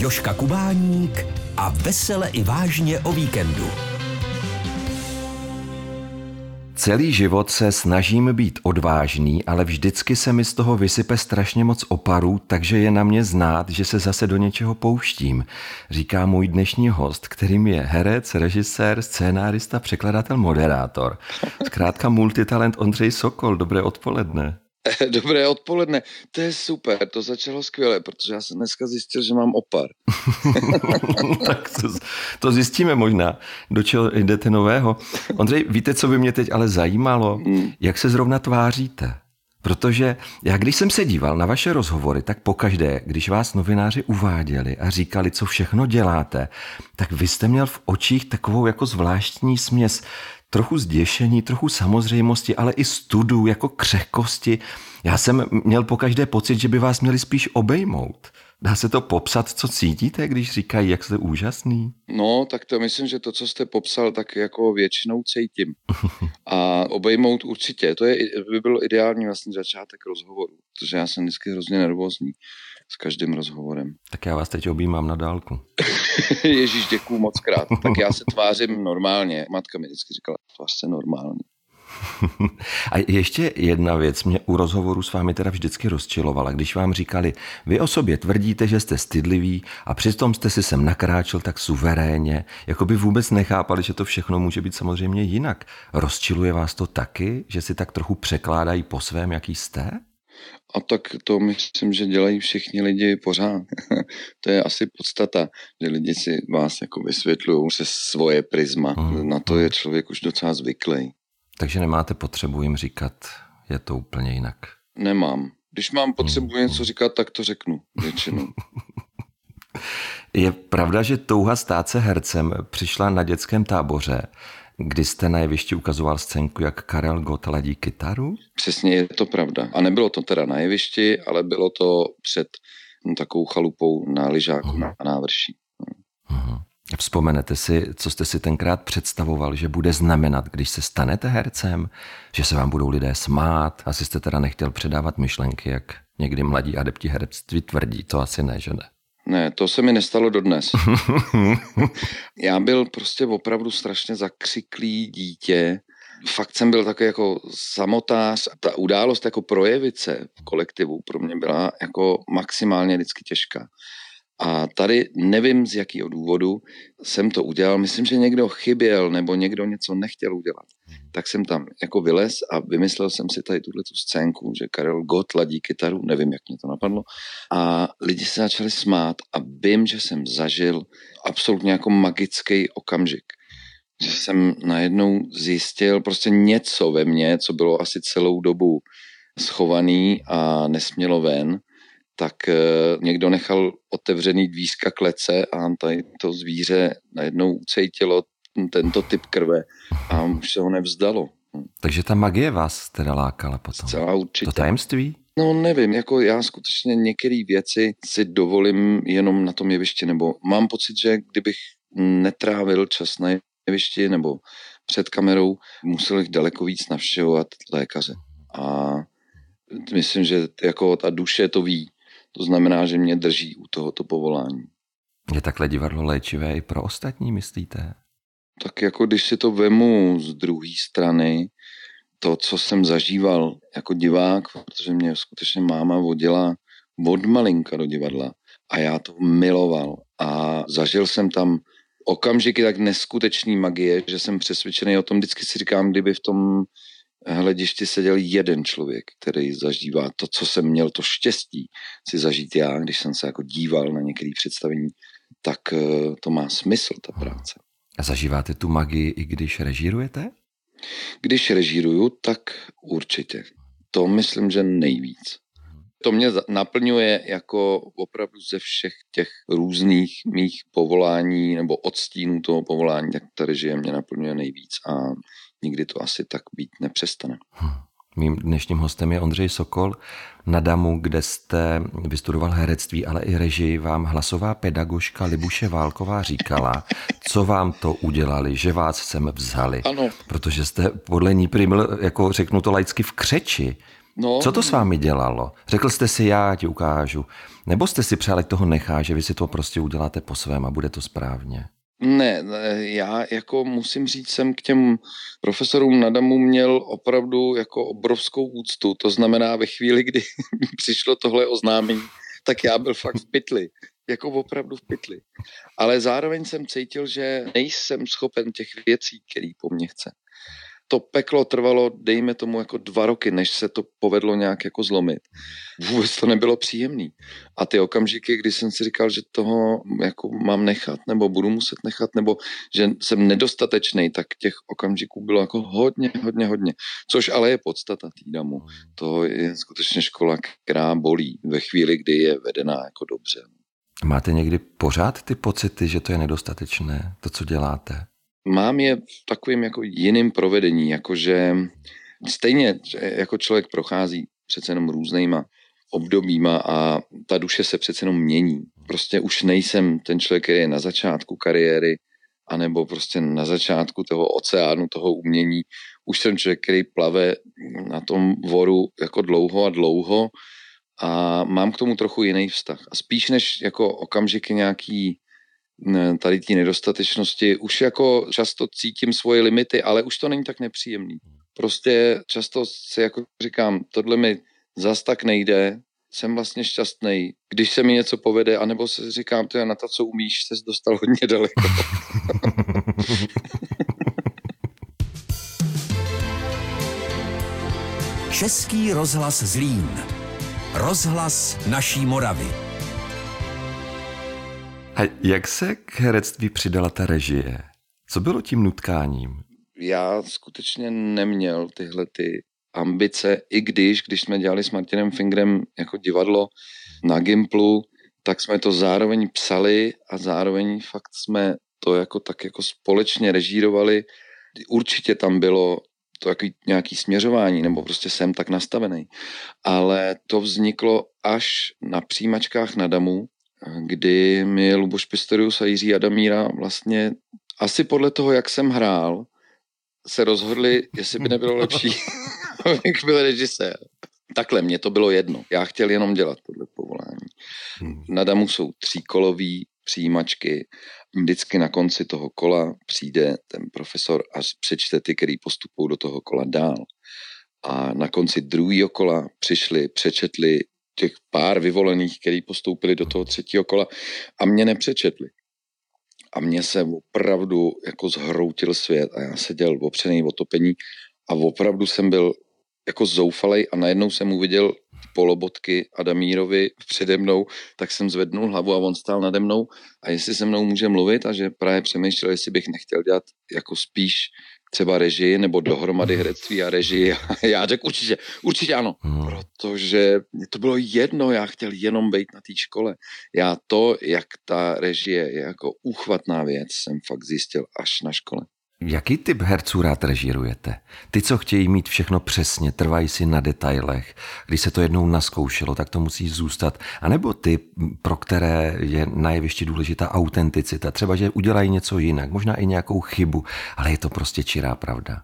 Joška Kubáník a vesele i vážně o víkendu. Celý život se snažím být odvážný, ale vždycky se mi z toho vysype strašně moc oparů, takže je na mě znát, že se zase do něčeho pouštím, říká můj dnešní host, kterým je herec, režisér, scénárista, překladatel, moderátor. Zkrátka multitalent Ondřej Sokol. Dobré odpoledne. Dobré odpoledne. To je super, to začalo skvěle, protože já jsem dneska zjistil, že mám opar. tak to, to zjistíme možná, do čeho jdete nového. Ondřej, víte, co by mě teď ale zajímalo? Hmm. Jak se zrovna tváříte? Protože já, když jsem se díval na vaše rozhovory, tak pokaždé, když vás novináři uváděli a říkali, co všechno děláte, tak vy jste měl v očích takovou jako zvláštní směs trochu zděšení, trochu samozřejmosti, ale i studu, jako křehkosti. Já jsem měl po každé pocit, že by vás měli spíš obejmout. Dá se to popsat, co cítíte, když říkají, jak jste úžasný? No, tak to myslím, že to, co jste popsal, tak jako většinou cítím. A obejmout určitě. To je, by byl ideální vlastně začátek rozhovoru, protože já jsem vždycky hrozně nervózní s každým rozhovorem. Tak já vás teď objímám na dálku. Ježíš, děkuju moc krát. Tak já se tvářím normálně. Matka mi vždycky říkala, tvář se normálně. A ještě jedna věc mě u rozhovoru s vámi teda vždycky rozčilovala, když vám říkali, vy o sobě tvrdíte, že jste stydlivý a přitom jste si sem nakráčel tak suverénně, jako by vůbec nechápali, že to všechno může být samozřejmě jinak. Rozčiluje vás to taky, že si tak trochu překládají po svém, jaký jste? A tak to myslím, že dělají všichni lidi pořád. to je asi podstata, že lidi si vás jako vysvětlují se svoje prisma. Mm. Na to je člověk už docela zvyklý. Takže nemáte potřebu jim říkat, je to úplně jinak. Nemám. Když mám potřebu mm. něco říkat, tak to řeknu většinou. je pravda, že touha stát se hercem přišla na dětském táboře kdy jste na jevišti ukazoval scénku, jak Karel Gott ladí kytaru? Přesně je to pravda. A nebylo to teda na jevišti, ale bylo to před takovou chalupou na lyžáku uh-huh. na návrší. Uh-huh. Vzpomenete si, co jste si tenkrát představoval, že bude znamenat, když se stanete hercem, že se vám budou lidé smát? Asi jste teda nechtěl předávat myšlenky, jak někdy mladí adepti herectví tvrdí, to asi ne, že ne? Ne, to se mi nestalo dodnes. Já byl prostě opravdu strašně zakřiklý dítě. Fakt jsem byl takový jako samotář. Ta událost jako projevit se v kolektivu pro mě byla jako maximálně vždycky těžká. A tady nevím z jakého důvodu jsem to udělal. Myslím, že někdo chyběl nebo někdo něco nechtěl udělat. Tak jsem tam jako vylez a vymyslel jsem si tady tuhle tu scénku, že Karel Gott ladí kytaru, nevím, jak mě to napadlo. A lidi se začali smát a vím, že jsem zažil absolutně jako magický okamžik. Že jsem najednou zjistil prostě něco ve mně, co bylo asi celou dobu schovaný a nesmělo ven tak eh, někdo nechal otevřený dvířka klece a tady to zvíře najednou ucejtilo tento typ krve a už se ho nevzdalo. Takže ta magie vás teda lákala potom? Zcela určitě. To tajemství? No nevím, jako já skutečně některé věci si dovolím jenom na tom jevišti, nebo mám pocit, že kdybych netrávil čas na jevišti nebo před kamerou, musel bych daleko víc navštěvovat lékaře. A myslím, že jako ta duše to ví, to znamená, že mě drží u tohoto povolání. Je takhle divadlo léčivé i pro ostatní, myslíte? Tak jako když si to vemu z druhé strany, to, co jsem zažíval jako divák, protože mě skutečně máma vodila od malinka do divadla a já to miloval a zažil jsem tam okamžiky tak neskutečný magie, že jsem přesvědčený o tom, vždycky si říkám, kdyby v tom hledišti seděl jeden člověk, který zažívá to, co jsem měl to štěstí si zažít já, když jsem se jako díval na některé představení, tak eh, to má smysl, ta práce. A zažíváte tu magii i když režírujete? Když režíruju, tak určitě. To myslím, že nejvíc. To mě naplňuje jako opravdu ze všech těch různých mých povolání nebo odstínů toho povolání, tak ta režie mě naplňuje nejvíc. A nikdy to asi tak být nepřestane. Hm. Mým dnešním hostem je Ondřej Sokol. Na Damu, kde jste vystudoval herectví, ale i režii, vám hlasová pedagožka Libuše Válková říkala, co vám to udělali, že vás sem vzali. Ano. Protože jste podle ní priml, jako řeknu to laicky, v křeči. No, Co to s vámi dělalo? Řekl jste si, já ti ukážu. Nebo jste si přáli, toho nechá, že vy si to prostě uděláte po svém a bude to správně? Ne, já jako musím říct, jsem k těm profesorům na DAMu měl opravdu jako obrovskou úctu. To znamená, ve chvíli, kdy přišlo tohle oznámení, tak já byl fakt v pytli. Jako opravdu v pytli. Ale zároveň jsem cítil, že nejsem schopen těch věcí, který po mně chce to peklo trvalo, dejme tomu, jako dva roky, než se to povedlo nějak jako zlomit. Vůbec to nebylo příjemný. A ty okamžiky, kdy jsem si říkal, že toho jako mám nechat, nebo budu muset nechat, nebo že jsem nedostatečný, tak těch okamžiků bylo jako hodně, hodně, hodně. Což ale je podstata týdamu. To je skutečně škola, která bolí ve chvíli, kdy je vedená jako dobře. Máte někdy pořád ty pocity, že to je nedostatečné, to, co děláte? Mám je v takovým jako jiným provedení, jakože stejně jako člověk prochází přece jenom různýma obdobíma a ta duše se přece jenom mění. Prostě už nejsem ten člověk, který je na začátku kariéry, anebo prostě na začátku toho oceánu, toho umění. Už jsem člověk, který plave na tom voru jako dlouho a dlouho a mám k tomu trochu jiný vztah. A spíš než jako okamžiky nějaký tady té nedostatečnosti už jako často cítím svoje limity, ale už to není tak nepříjemný. Prostě často si jako říkám, tohle mi zas tak nejde, jsem vlastně šťastný, když se mi něco povede, anebo se říkám, to je na to, co umíš, se dostal hodně daleko. Český rozhlas Zlín. Rozhlas naší Moravy. A jak se k herectví přidala ta režie? Co bylo tím nutkáním? Já skutečně neměl tyhle ty ambice, i když, když jsme dělali s Martinem Fingrem jako divadlo na Gimplu, tak jsme to zároveň psali a zároveň fakt jsme to jako tak jako společně režírovali. Určitě tam bylo to jako nějaký směřování, nebo prostě jsem tak nastavený. Ale to vzniklo až na přijímačkách na Damu, kdy mi Luboš Pistorius a Jiří Adamíra vlastně asi podle toho, jak jsem hrál, se rozhodli, jestli by nebylo lepší, abych byl režisér. Takhle, mně to bylo jedno. Já chtěl jenom dělat tohle povolání. Hmm. Na Damu jsou tříkolový přijímačky. Vždycky na konci toho kola přijde ten profesor a přečte ty, který postupují do toho kola dál. A na konci druhého kola přišli, přečetli těch pár vyvolených, který postoupili do toho třetího kola a mě nepřečetli. A mě se opravdu jako zhroutil svět a já seděl opřený o topení a opravdu jsem byl jako zoufalej a najednou jsem uviděl polobotky Adamírovi přede mnou, tak jsem zvednul hlavu a on stál nade mnou a jestli se mnou může mluvit a že právě přemýšlel, jestli bych nechtěl dělat jako spíš třeba režii nebo dohromady herectví a režii. já řekl určitě, určitě ano, hmm. protože mě to bylo jedno, já chtěl jenom být na té škole. Já to, jak ta režie je jako úchvatná věc, jsem fakt zjistil až na škole. Jaký typ herců rád režírujete? Ty, co chtějí mít všechno přesně, trvají si na detailech. Když se to jednou naskoušelo, tak to musí zůstat. A nebo ty, pro které je na důležitá autenticita. Třeba, že udělají něco jinak, možná i nějakou chybu, ale je to prostě čirá pravda.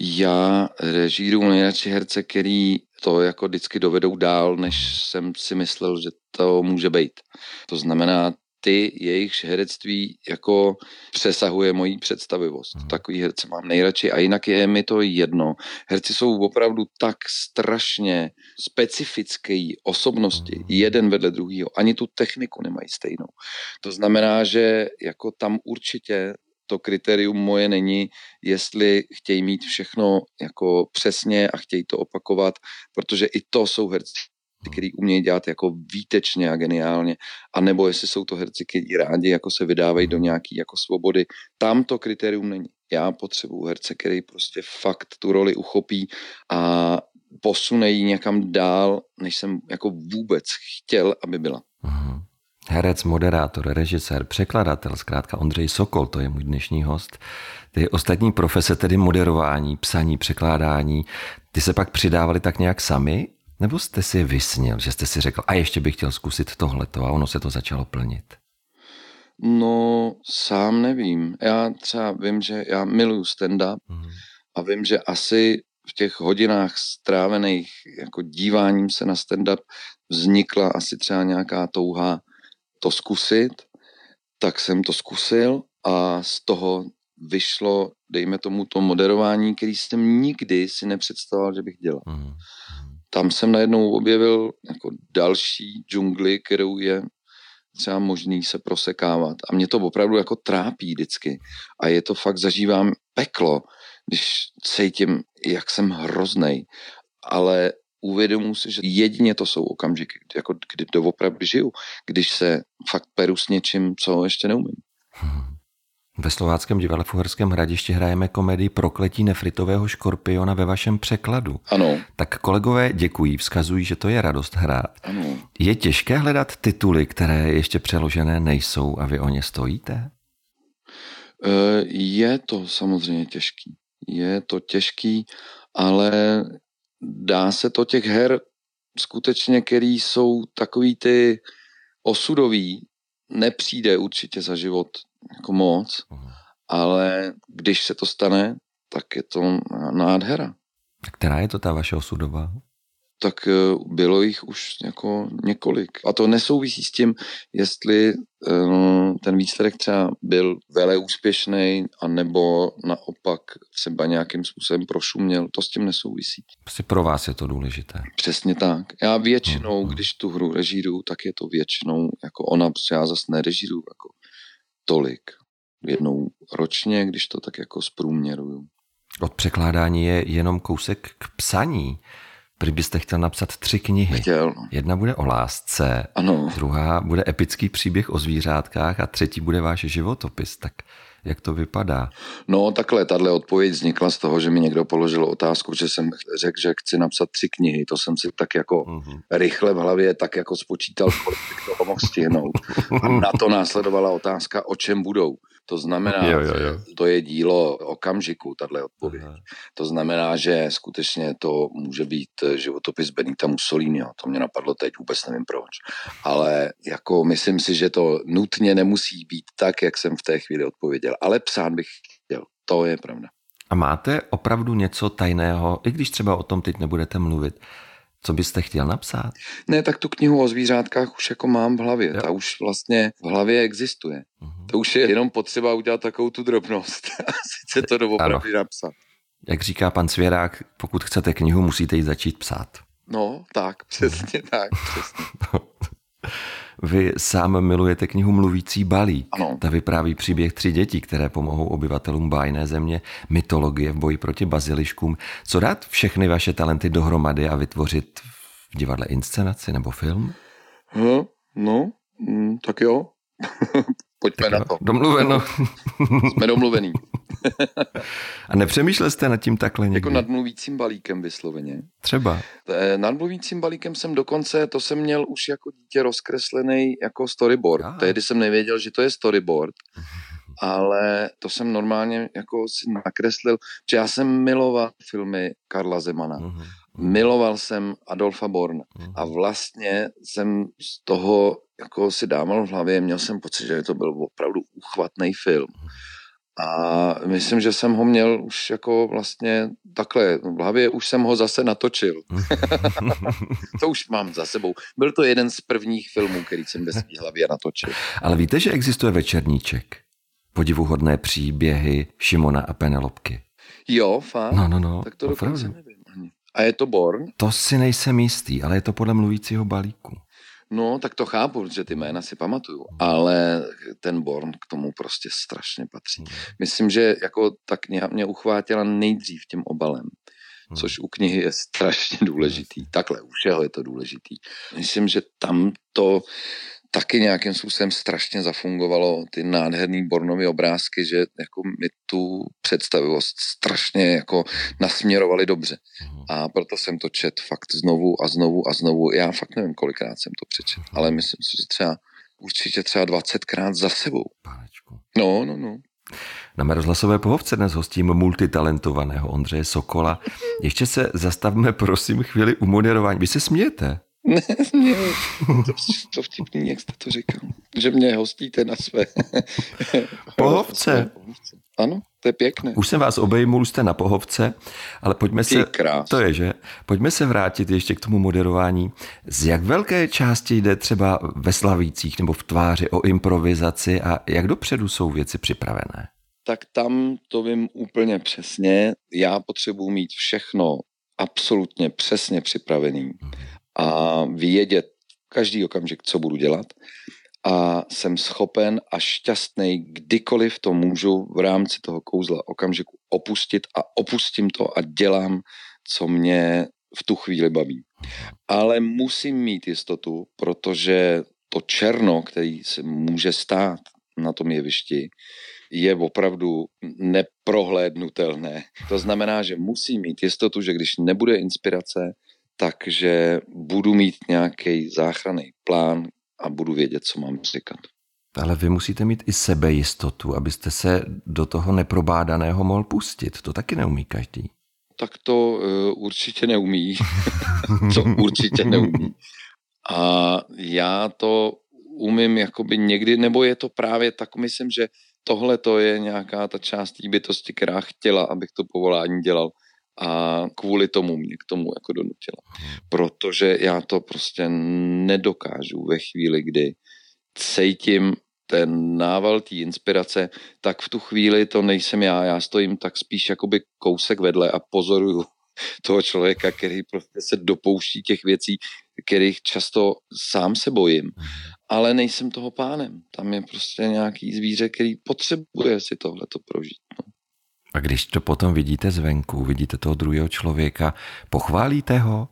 Já režíruju nejradši herce, který to jako vždycky dovedou dál, než jsem si myslel, že to může být. To znamená, ty, jejich herectví jako přesahuje mojí představivost. Hmm. Takový herce mám nejradši a jinak je mi to jedno. Herci jsou opravdu tak strašně specifické osobnosti, hmm. jeden vedle druhého. Ani tu techniku nemají stejnou. To znamená, že jako tam určitě to kritérium moje není, jestli chtějí mít všechno jako přesně a chtějí to opakovat, protože i to jsou herci, který umějí dělat jako výtečně a geniálně, a nebo jestli jsou to herci, kteří rádi jako se vydávají do nějaký jako svobody. Tam to kritérium není. Já potřebuji herce, který prostě fakt tu roli uchopí a posune ji někam dál, než jsem jako vůbec chtěl, aby byla. Uh-huh. Herec, moderátor, režisér, překladatel, zkrátka Ondřej Sokol, to je můj dnešní host. Ty ostatní profese, tedy moderování, psaní, překládání, ty se pak přidávali tak nějak sami nebo jste si vysnil, že jste si řekl, a ještě bych chtěl zkusit tohleto a ono se to začalo plnit? No, sám nevím. Já třeba vím, že já miluju stand-up mm. a vím, že asi v těch hodinách strávených jako díváním se na stand-up vznikla asi třeba nějaká touha to zkusit, tak jsem to zkusil a z toho vyšlo, dejme tomu, to moderování, který jsem nikdy si nepředstavoval, že bych dělal. Mm. Tam jsem najednou objevil jako další džungli, kterou je třeba možný se prosekávat. A mě to opravdu jako trápí vždycky. A je to fakt, zažívám peklo, když cítím, jak jsem hroznej. Ale uvědomuji si, že jedině to jsou okamžiky, jako kdy doopravdy žiju, když se fakt peru s něčím, co ještě neumím. Hmm. Ve slováckém divadle v Uherském hradišti hrajeme komedii Prokletí nefritového škorpiona ve vašem překladu. Ano. Tak kolegové děkují, vzkazují, že to je radost hrát. Ano. Je těžké hledat tituly, které ještě přeložené nejsou a vy o ně stojíte? E, je to samozřejmě těžký. Je to těžký, ale dá se to těch her skutečně, který jsou takový ty osudový, nepřijde určitě za život jako moc, ale když se to stane, tak je to nádhera. Která je to ta vaše osudová? tak eh, bylo jich už jako několik. A to nesouvisí s tím, jestli eh, ten výsledek třeba byl vele úspěšný, anebo naopak třeba nějakým způsobem prošuměl. To s tím nesouvisí. Prostě pro vás je to důležité. Přesně tak. Já většinou, hmm. když tu hru režíru, tak je to většinou jako ona, prostě já zase nerežíru jako tolik. Jednou ročně, když to tak jako zprůměruju. Od překládání je jenom kousek k psaní. Prý byste chtěl napsat tři knihy. Chtěl. No. Jedna bude o lásce, ano. druhá bude epický příběh o zvířátkách a třetí bude váš životopis. Tak jak to vypadá? No takhle, tahle odpověď vznikla z toho, že mi někdo položil otázku, že jsem řekl, že chci napsat tři knihy. To jsem si tak jako uh-huh. rychle v hlavě tak jako spočítal, kolik bych toho mohl stihnout. A na to následovala otázka, o čem budou. To znamená, jo, jo, jo. to je dílo okamžiku, tahle odpověď. Aha. To znamená, že skutečně to může být životopis Benita Mussoliniho. To mě napadlo teď, vůbec nevím proč. Ale jako myslím si, že to nutně nemusí být tak, jak jsem v té chvíli odpověděl. Ale psát bych chtěl. To je pravda. A máte opravdu něco tajného, i když třeba o tom teď nebudete mluvit, co byste chtěl napsat? Ne, tak tu knihu o zvířátkách už jako mám v hlavě. Jo. Ta už vlastně v hlavě existuje. Uh-huh. To už je jenom potřeba udělat takovou tu drobnost. A sice to doopravdy napsat. Jak říká pan Svěrák, pokud chcete knihu, musíte ji začít psát. No, tak, přesně tak. Přesně. Vy sám milujete knihu Mluvící balík. Ano. Ta vypráví příběh tři dětí, které pomohou obyvatelům bájné země, mytologie v boji proti baziliškům. Co dát všechny vaše talenty dohromady a vytvořit v divadle inscenaci nebo film? No, no mm, tak jo. Pojďme tak na to. Domluveno. Jsme domluvený. A nepřemýšlel jste nad tím takhle někdy? Jako nad mluvícím balíkem vysloveně. Třeba. Nad mluvícím balíkem jsem dokonce, to jsem měl už jako dítě rozkreslený jako storyboard. Ah. Tehdy jsem nevěděl, že to je storyboard. ale to jsem normálně jako si nakreslil, že já jsem miloval filmy Karla Zemana. Uh-huh. Miloval jsem Adolfa Borna uh-huh. a vlastně jsem z toho jako si dával v hlavě, měl jsem pocit, že to byl opravdu uchvatný film. A myslím, že jsem ho měl už jako vlastně takhle v hlavě, už jsem ho zase natočil. to už mám za sebou. Byl to jeden z prvních filmů, který jsem ve své hlavě natočil. Ale víte, že existuje večerníček? Podivuhodné příběhy Šimona a Penelopky. Jo, fakt? No, no, no. Tak to dokonce nevím. A je to Born? To si nejsem jistý, ale je to podle mluvícího balíku. No, tak to chápu, že ty jména si pamatuju, ale ten Born k tomu prostě strašně patří. Hmm. Myslím, že jako ta kniha mě uchvátila nejdřív tím obalem, hmm. což u knihy je strašně důležitý. Takhle, u všeho je to důležitý. Myslím, že tam to taky nějakým způsobem strašně zafungovalo ty nádherný Bornovy obrázky, že jako mi tu představivost strašně jako nasměrovali dobře. Mhm. A proto jsem to čet fakt znovu a znovu a znovu. Já fakt nevím, kolikrát jsem to přečet, ale myslím si, že třeba určitě třeba 20krát za sebou. No, no, no. Na mé rozhlasové pohovce dnes hostím multitalentovaného Ondřeje Sokola. Ještě se zastavme, prosím, chvíli u moderování. Vy se smějete? Ne, ne, to, to vtipný, jak jste to říkal. Že mě hostíte na své pohovce. Ano. To je pěkné. Už jsem vás obejmul, jste na pohovce, ale pojďme se... To je, že? Pojďme se vrátit ještě k tomu moderování. Z jak velké části jde třeba ve Slavících nebo v tváři o improvizaci a jak dopředu jsou věci připravené? Tak tam to vím úplně přesně. Já potřebuji mít všechno absolutně přesně připravený a vědět každý okamžik, co budu dělat a jsem schopen a šťastný, kdykoliv to můžu v rámci toho kouzla okamžiku opustit a opustím to a dělám, co mě v tu chvíli baví. Ale musím mít jistotu, protože to černo, který se může stát na tom jevišti, je opravdu neprohlédnutelné. To znamená, že musím mít jistotu, že když nebude inspirace, takže budu mít nějaký záchranný plán, a budu vědět, co mám říkat. Ale vy musíte mít i sebejistotu, abyste se do toho neprobádaného mohl pustit. To taky neumí každý. Tak to uh, určitě neumí. to určitě neumí. A já to umím jakoby někdy, nebo je to právě tak, myslím, že tohle to je nějaká ta část té bytosti, která chtěla, abych to povolání dělal a kvůli tomu mě k tomu jako donutila. Protože já to prostě nedokážu ve chvíli, kdy cítím ten nával té inspirace, tak v tu chvíli to nejsem já, já stojím tak spíš jakoby kousek vedle a pozoruju toho člověka, který prostě se dopouští těch věcí, kterých často sám se bojím, ale nejsem toho pánem. Tam je prostě nějaký zvíře, který potřebuje si tohle to prožít. No. A když to potom vidíte zvenku, vidíte toho druhého člověka, pochválíte ho?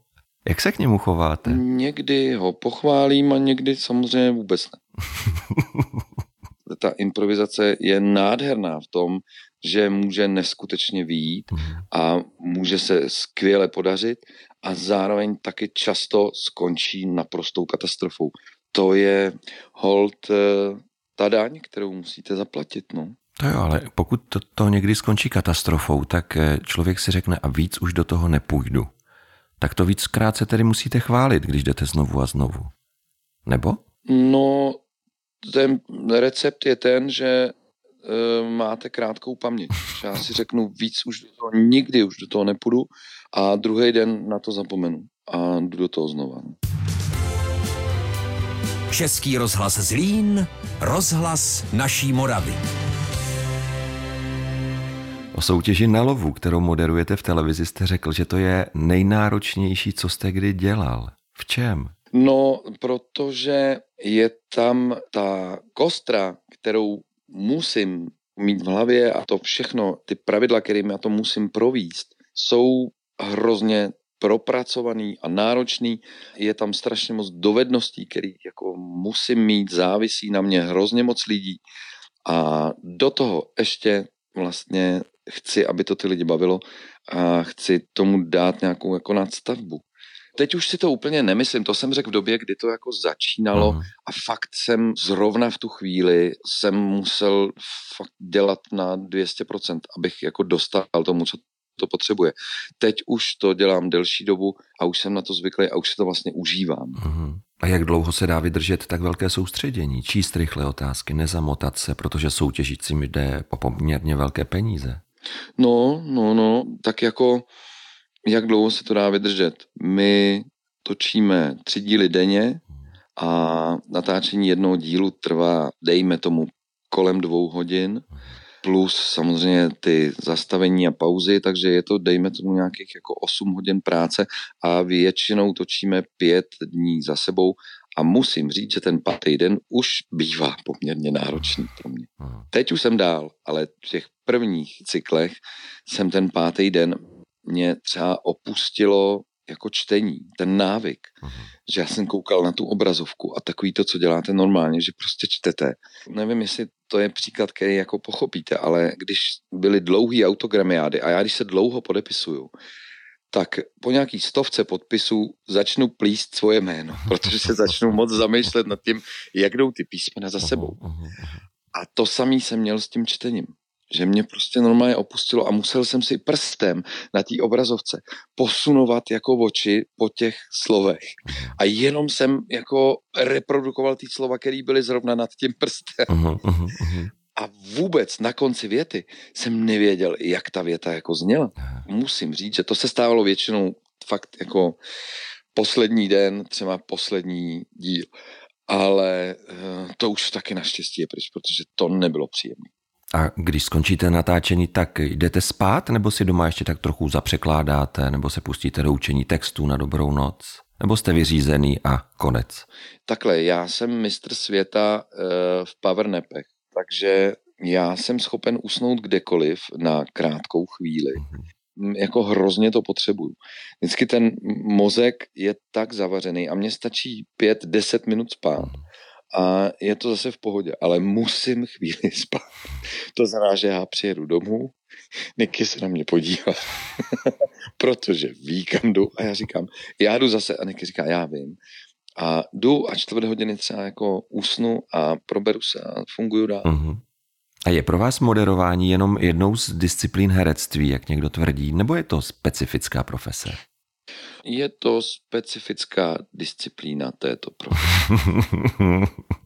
Jak se k němu chováte? Někdy ho pochválím a někdy samozřejmě vůbec ne. Ta improvizace je nádherná v tom, že může neskutečně výjít mhm. a může se skvěle podařit a zároveň taky často skončí naprostou katastrofou. To je hold eh, ta daň, kterou musíte zaplatit. No. To jo, ale pokud to, to někdy skončí katastrofou, tak eh, člověk si řekne a víc už do toho nepůjdu. Tak to víckrát se tedy musíte chválit, když jdete znovu a znovu. Nebo? No, ten recept je ten, že e, máte krátkou paměť. Já si řeknu víc už do toho, nikdy už do toho nepůjdu a druhý den na to zapomenu a jdu do toho znova. Český rozhlas Zlín, rozhlas naší Moravy. O soutěži na lovu, kterou moderujete v televizi, jste řekl, že to je nejnáročnější, co jste kdy dělal. V čem? No, protože je tam ta kostra, kterou musím mít v hlavě a to všechno, ty pravidla, kterými já to musím províst, jsou hrozně propracovaný a náročný. Je tam strašně moc dovedností, které jako musím mít, závisí na mě hrozně moc lidí. A do toho ještě vlastně chci, aby to ty lidi bavilo a chci tomu dát nějakou jako nadstavbu. Teď už si to úplně nemyslím, to jsem řekl v době, kdy to jako začínalo uh-huh. a fakt jsem zrovna v tu chvíli jsem musel fakt dělat na 200%, abych jako dostal tomu, co to potřebuje. Teď už to dělám delší dobu a už jsem na to zvyklý a už si to vlastně užívám. Uh-huh. A jak dlouho se dá vydržet tak velké soustředění? Číst rychle otázky, nezamotat se, protože soutěžícím jde o poměrně velké peníze. No, no, no, tak jako jak dlouho se to dá vydržet? My točíme tři díly denně a natáčení jednoho dílu trvá, dejme tomu, kolem dvou hodin, plus samozřejmě ty zastavení a pauzy, takže je to, dejme tomu, nějakých jako 8 hodin práce a většinou točíme pět dní za sebou a musím říct, že ten pátý den už bývá poměrně náročný pro mě. Teď už jsem dál, ale v těch prvních cyklech jsem ten pátý den mě třeba opustilo jako čtení, ten návyk, uh-huh. že já jsem koukal na tu obrazovku a takový to, co děláte normálně, že prostě čtete. Nevím, jestli to je příklad, který jako pochopíte, ale když byly dlouhý autogramiády a já když se dlouho podepisuju, tak po nějaký stovce podpisů začnu plíst svoje jméno, protože se začnu moc zamýšlet nad tím, jak jdou ty písmena za sebou. A to samý jsem měl s tím čtením že mě prostě normálně opustilo a musel jsem si prstem na té obrazovce posunovat jako oči po těch slovech. A jenom jsem jako reprodukoval ty slova, které byly zrovna nad tím prstem. Uh-huh, uh-huh. A vůbec na konci věty jsem nevěděl, jak ta věta jako zněla. Musím říct, že to se stávalo většinou fakt jako poslední den, třeba poslední díl. Ale eh, to už taky naštěstí je pryč, protože to nebylo příjemné. A když skončíte natáčení, tak jdete spát, nebo si doma ještě tak trochu zapřekládáte, nebo se pustíte do učení textů na dobrou noc? Nebo jste vyřízený a konec? Takhle, já jsem mistr světa uh, v powernapech, takže já jsem schopen usnout kdekoliv na krátkou chvíli. Mm-hmm. Jako hrozně to potřebuju. Vždycky ten mozek je tak zavařený a mně stačí pět, deset minut spát. A je to zase v pohodě, ale musím chvíli spát. To znamená, že já přijedu domů, Niky se na mě podívá, protože ví, kam jdu a já říkám, já jdu zase a Niky říká, já vím. A jdu a čtvrt hodiny třeba jako usnu a proberu se a funguju dál. Uh-huh. A je pro vás moderování jenom jednou z disciplín herectví, jak někdo tvrdí, nebo je to specifická profese? Je to specifická disciplína této profese.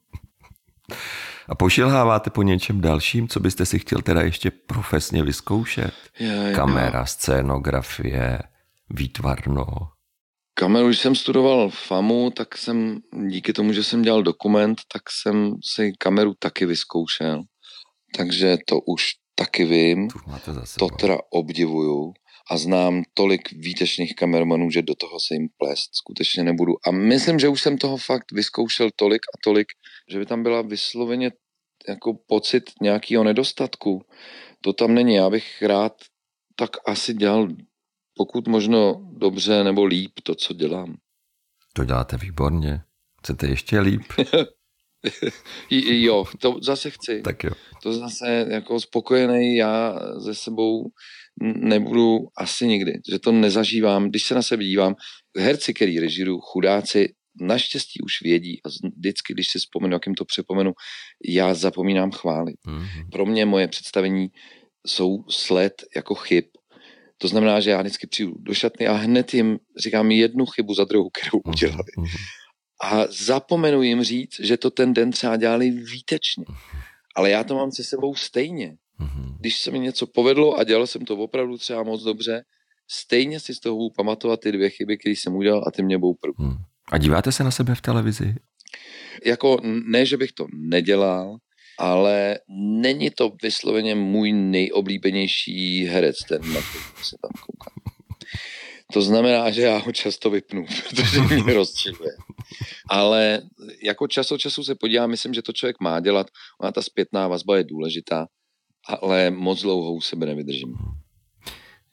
A pošilháváte po něčem dalším, co byste si chtěl teda ještě profesně vyzkoušet? Je, Kamera, jo. scénografie, výtvarno. Kameru, když jsem studoval FAMu, tak jsem, díky tomu, že jsem dělal dokument, tak jsem si kameru taky vyzkoušel. Takže to už taky vím. To, teda obdivuju a znám tolik výtečných kamermanů, že do toho se jim plést skutečně nebudu. A myslím, že už jsem toho fakt vyzkoušel tolik a tolik, že by tam byla vysloveně jako pocit nějakého nedostatku. To tam není. Já bych rád tak asi dělal pokud možno dobře nebo líp to, co dělám. To děláte výborně. Chcete ještě líp? jo, to zase chci. Tak jo. To zase jako spokojený já ze sebou nebudu asi nikdy, že to nezažívám. Když se na sebe dívám, herci, který režíru, chudáci, naštěstí už vědí a vždycky, když si vzpomenu, jak jim to připomenu, já zapomínám chválit. Mm-hmm. Pro mě moje představení jsou sled jako chyb. To znamená, že já vždycky přijdu do šatny a hned jim říkám jednu chybu za druhou, kterou mhm, udělali. Mm-hmm. A zapomenu jim říct, že to ten den třeba dělali výtečně. Mm-hmm. Ale já to mám se sebou stejně. Když se mi něco povedlo a dělal jsem to opravdu třeba moc dobře, stejně si z toho budu pamatovat ty dvě chyby, které jsem udělal a ty mě budou první. A díváte se na sebe v televizi? Jako ne, že bych to nedělal, ale není to vysloveně můj nejoblíbenější herec, ten, na se tam koukám. To znamená, že já ho často vypnu, protože mě rozčiluje. Ale jako čas od času se podívám, myslím, že to člověk má dělat. Ona ta zpětná vazba je důležitá ale moc dlouho u sebe nevydržím.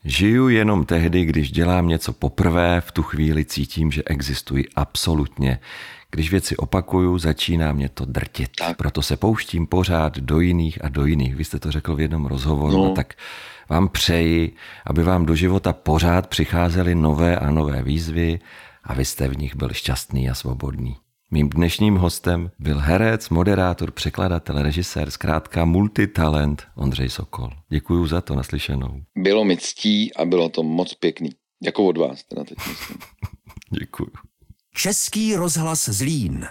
Žiju jenom tehdy, když dělám něco poprvé, v tu chvíli cítím, že existuji absolutně. Když věci opakuju, začíná mě to drtit. Tak. Proto se pouštím pořád do jiných a do jiných. Vy jste to řekl v jednom rozhovoru, no. tak vám přeji, aby vám do života pořád přicházely nové a nové výzvy a vy jste v nich byl šťastný a svobodný. Mým dnešním hostem byl herec, moderátor, překladatel, režisér, zkrátka multitalent Ondřej Sokol. Děkuji za to naslyšenou. Bylo mi ctí a bylo to moc pěkný. Jako od vás teda teď myslím. Děkuji. Český rozhlas Zlín.